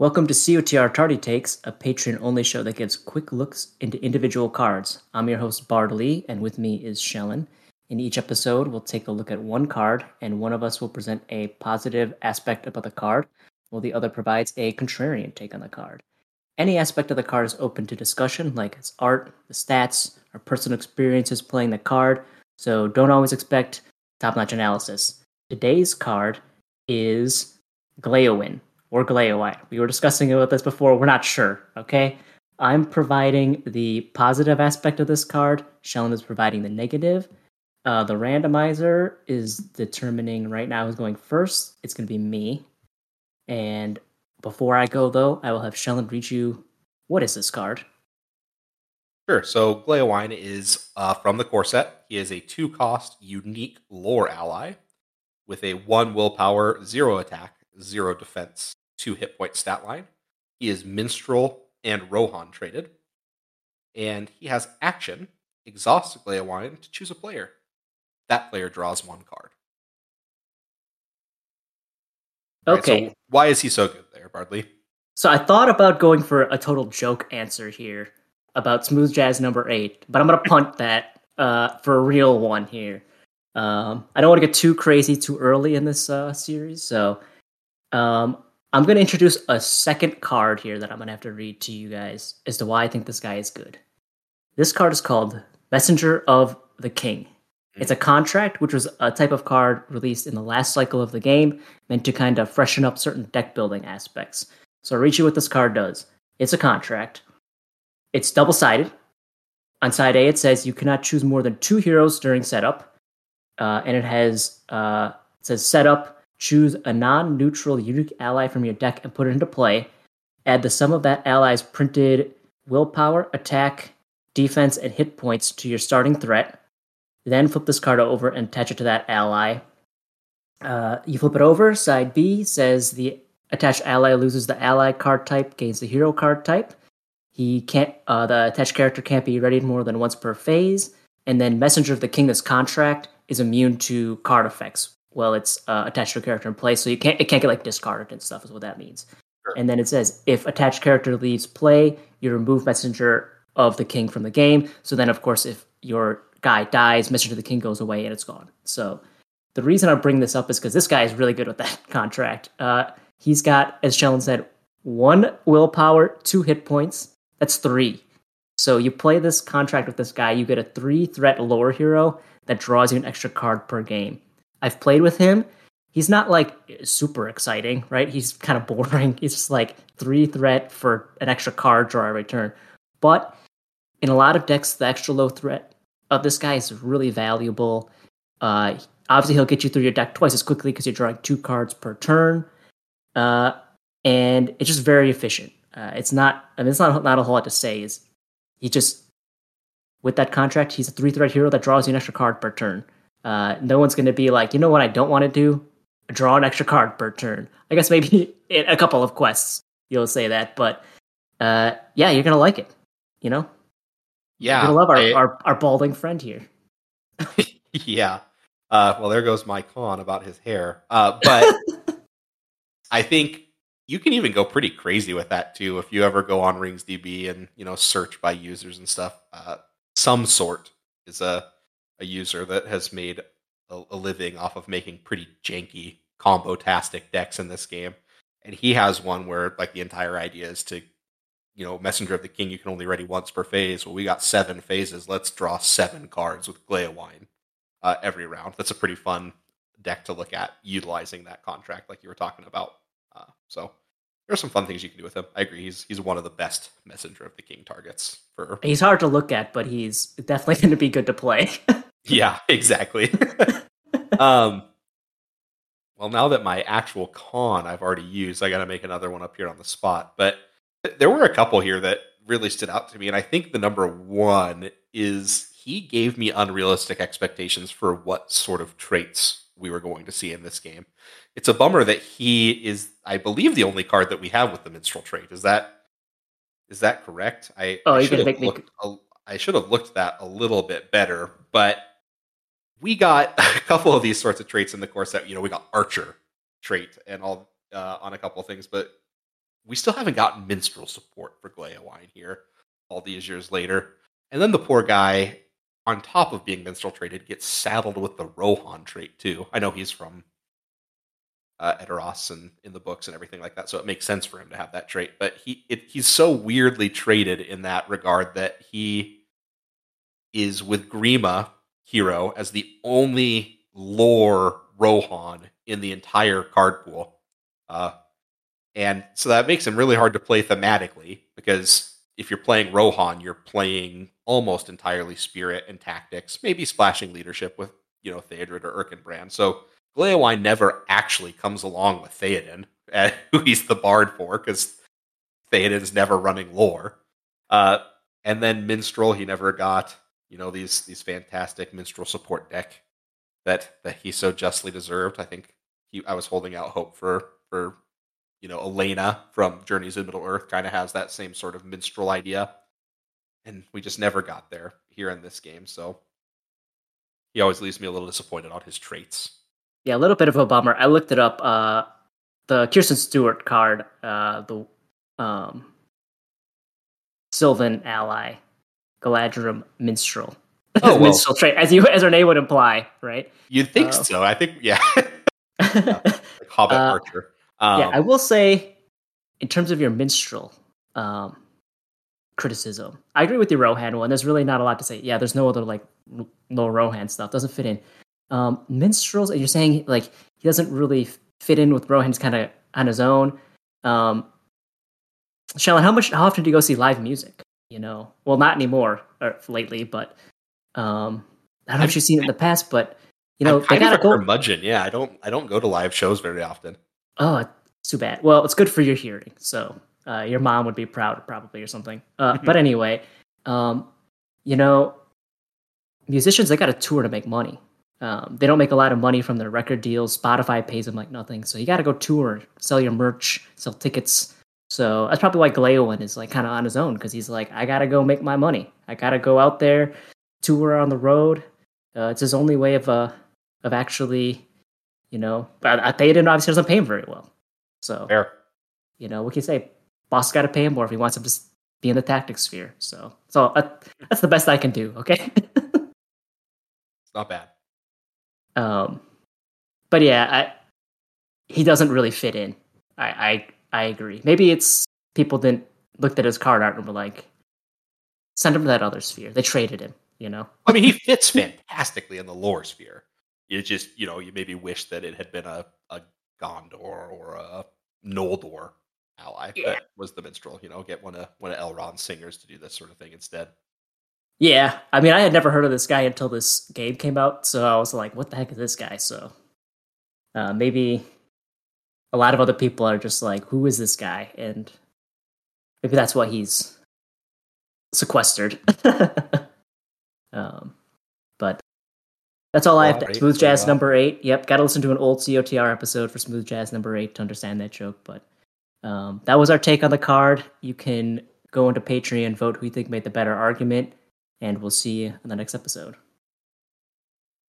Welcome to COTR Tardy Takes, a Patreon only show that gives quick looks into individual cards. I'm your host, Bard Lee, and with me is Shellin. In each episode, we'll take a look at one card, and one of us will present a positive aspect about the card, while the other provides a contrarian take on the card. Any aspect of the card is open to discussion, like its art, the stats, or personal experiences playing the card, so don't always expect top notch analysis. Today's card is Gleowin, or Gleowine. We were discussing about this before. We're not sure, okay? I'm providing the positive aspect of this card. Shellin is providing the negative. Uh, the randomizer is determining right now who's going first. It's going to be me. And before I go, though, I will have Shellin read you what is this card? Sure. So Gleowine is uh, from the core set. He is a two cost unique lore ally with a one willpower, zero attack, zero defense, two hit point stat line. He is Minstrel and Rohan traited. And he has action, exhaust Gleowine to choose a player. That player draws one card. Right, Okay. so why is he so good there, Bard Lee? So I thought about going for a total joke answer here about Smooth Jazz number eight, but I'm gonna punt that uh, for a real one here. Um, I don't want to get too crazy too early in this uh, series, so um, I'm gonna introduce a second card here that I'm gonna have to read to you guys as to why I think this guy is good. This card is called Messenger of the King. It's a contract, which was a type of card released in the last cycle of the game, meant to kind of freshen up certain deck building aspects. So I'll read you what this card does. It's a contract. It's double sided. On side A, it says you cannot choose more than two heroes during setup, uh, and it has uh, it says setup. Choose a non-neutral unique ally from your deck and put it into play. Add the sum of that ally's printed willpower, attack, defense, and hit points to your starting threat. Then flip this card over and attach it to that ally. Uh, you flip it over. Side B says the attached ally loses the ally card type, gains the hero card type. He can't. Uh, the attached character can't be readied more than once per phase. And then Messenger of the King, this contract is immune to card effects. Well, it's uh, attached to a character in play, so you can't. It can't get like discarded and stuff. Is what that means. Sure. And then it says if attached character leaves play, you remove Messenger of the King from the game. So then, of course, if your guy dies, Messenger of the King goes away and it's gone. So the reason I bring this up is because this guy is really good with that contract. Uh, he's got, as Shellin said, one willpower, two hit points. That's three. So you play this contract with this guy, you get a three threat lore hero that draws you an extra card per game. I've played with him. He's not like super exciting, right? He's kind of boring. He's just like three threat for an extra card draw every turn. But in a lot of decks, the extra low threat of this guy is really valuable. Uh, obviously, he'll get you through your deck twice as quickly because you're drawing two cards per turn, uh, and it's just very efficient. Uh, it's not. I mean, it's not not a whole lot to say. Is he just with that contract? He's a three threat hero that draws you an extra card per turn. Uh, no one's going to be like, you know what? I don't want to do draw an extra card per turn. I guess maybe in a couple of quests you'll say that, but uh, yeah, you're gonna like it. You know, Yeah. you're gonna love our, I- our our balding friend here. yeah. Uh, well, there goes my con about his hair. Uh, but I think you can even go pretty crazy with that too. If you ever go on RingsDB and you know search by users and stuff, uh, some sort is a a user that has made a, a living off of making pretty janky combo tastic decks in this game, and he has one where like the entire idea is to you know, Messenger of the King, you can only ready once per phase. Well, we got seven phases. Let's draw seven cards with Gleowine uh, every round. That's a pretty fun deck to look at, utilizing that contract like you were talking about. Uh, so there's some fun things you can do with him. I agree. He's he's one of the best Messenger of the King targets for. He's hard to look at, but he's definitely going to be good to play. Yeah, exactly. um. Well, now that my actual con I've already used, I got to make another one up here on the spot. But th- there were a couple here that really stood out to me, and I think the number one is he gave me unrealistic expectations for what sort of traits we were going to see in this game. It's a bummer that he is, I believe, the only card that we have with the minstrel trait. Is that is that correct? I, Oh, I gonna have make me- looked. a- I should have looked that a little bit better, but we got a couple of these sorts of traits in the core set. You know, we got Archer trait and all uh, on a couple of things, but we still haven't gotten minstrel support for Gleowine here all these years later. And then the poor guy, on top of being minstrel traited, gets saddled with the Rohan trait too. I know he's from uh, Edoras and in the books and everything like that, so it makes sense for him to have that trait. But he it, he's so weirdly traited in that regard that he is with Grima hero as the only lore Rohan in the entire card pool. Uh, and so that makes him really hard to play thematically because if you're playing Rohan, you're playing almost entirely spirit and tactics, maybe splashing leadership with, you know, Theodred or Erkenbrand. So Gleowine never actually comes along with Theoden, who he's the bard for, because Theoden's never running lore. Uh, and then Minstrel, he never got, you know, these these fantastic Minstrel support deck that that he so justly deserved. I think he I was holding out hope for for you know Elena from Journeys in Middle Earth kind of has that same sort of minstrel idea, and we just never got there here in this game. So he always leaves me a little disappointed on his traits. Yeah, a little bit of a bummer. I looked it up. Uh, the Kirsten Stewart card, uh, the um, Sylvan ally, Galadhrim Minstrel. Oh, well. minstrel trait, as you as her name would imply, right? You'd think Uh, so. I think yeah, like Hobbit Uh, Archer. Um, yeah, I will say, in terms of your minstrel um, criticism, I agree with the Rohan one. There's really not a lot to say. Yeah, there's no other like low Rohan stuff. Doesn't fit in. Um, minstrels, and you're saying like he doesn't really fit in with Rohan. He's kind of on his own. Um, Shellin, how much? How often do you go see live music? You know, well, not anymore or lately, but um, I don't know if you've seen it in the past, but you know, I'm they gotta a go. curmudgeon. Yeah, I don't I don't go to live shows very often. Oh, too bad. Well, it's good for your hearing, so uh, your mom would be proud, probably, or something. Uh, but anyway, um, you know, musicians they got to tour to make money. Um, they don't make a lot of money from their record deals. Spotify pays them like nothing, so you got to go tour, sell your merch, sell tickets. So that's probably why Gleowin is like kind of on his own because he's like, I gotta go make my money. I gotta go out there, tour on the road. Uh, it's his only way of uh of actually, you know. But I Theoden obviously doesn't pay him very well. So Fair. you know, what can you say? Boss got to pay him more if he wants him to be in the tactics sphere. So, so uh, that's the best I can do. Okay. It's not bad. um, but yeah, I, he doesn't really fit in. I, I, I agree. Maybe it's people didn't looked at his card art and were like, send him to that other sphere. They traded him. You know. I mean, he fits fantastically in the lore sphere. You just, you know, you maybe wish that it had been a, a Gondor or a Noldor ally Yeah. that was the minstrel. You know, get one of one of Elrond's singers to do this sort of thing instead. Yeah, I mean, I had never heard of this guy until this game came out, so I was like, "What the heck is this guy?" So, uh, maybe a lot of other people are just like, "Who is this guy?" And maybe that's why he's sequestered. um, but that's all I have. To, Smooth Jazz number eight. Yep, got to listen to an old COTR episode for Smooth Jazz number eight to understand that joke. But um, that was our take on the card. You can go into Patreon, vote who you think made the better argument, and we'll see you in the next episode.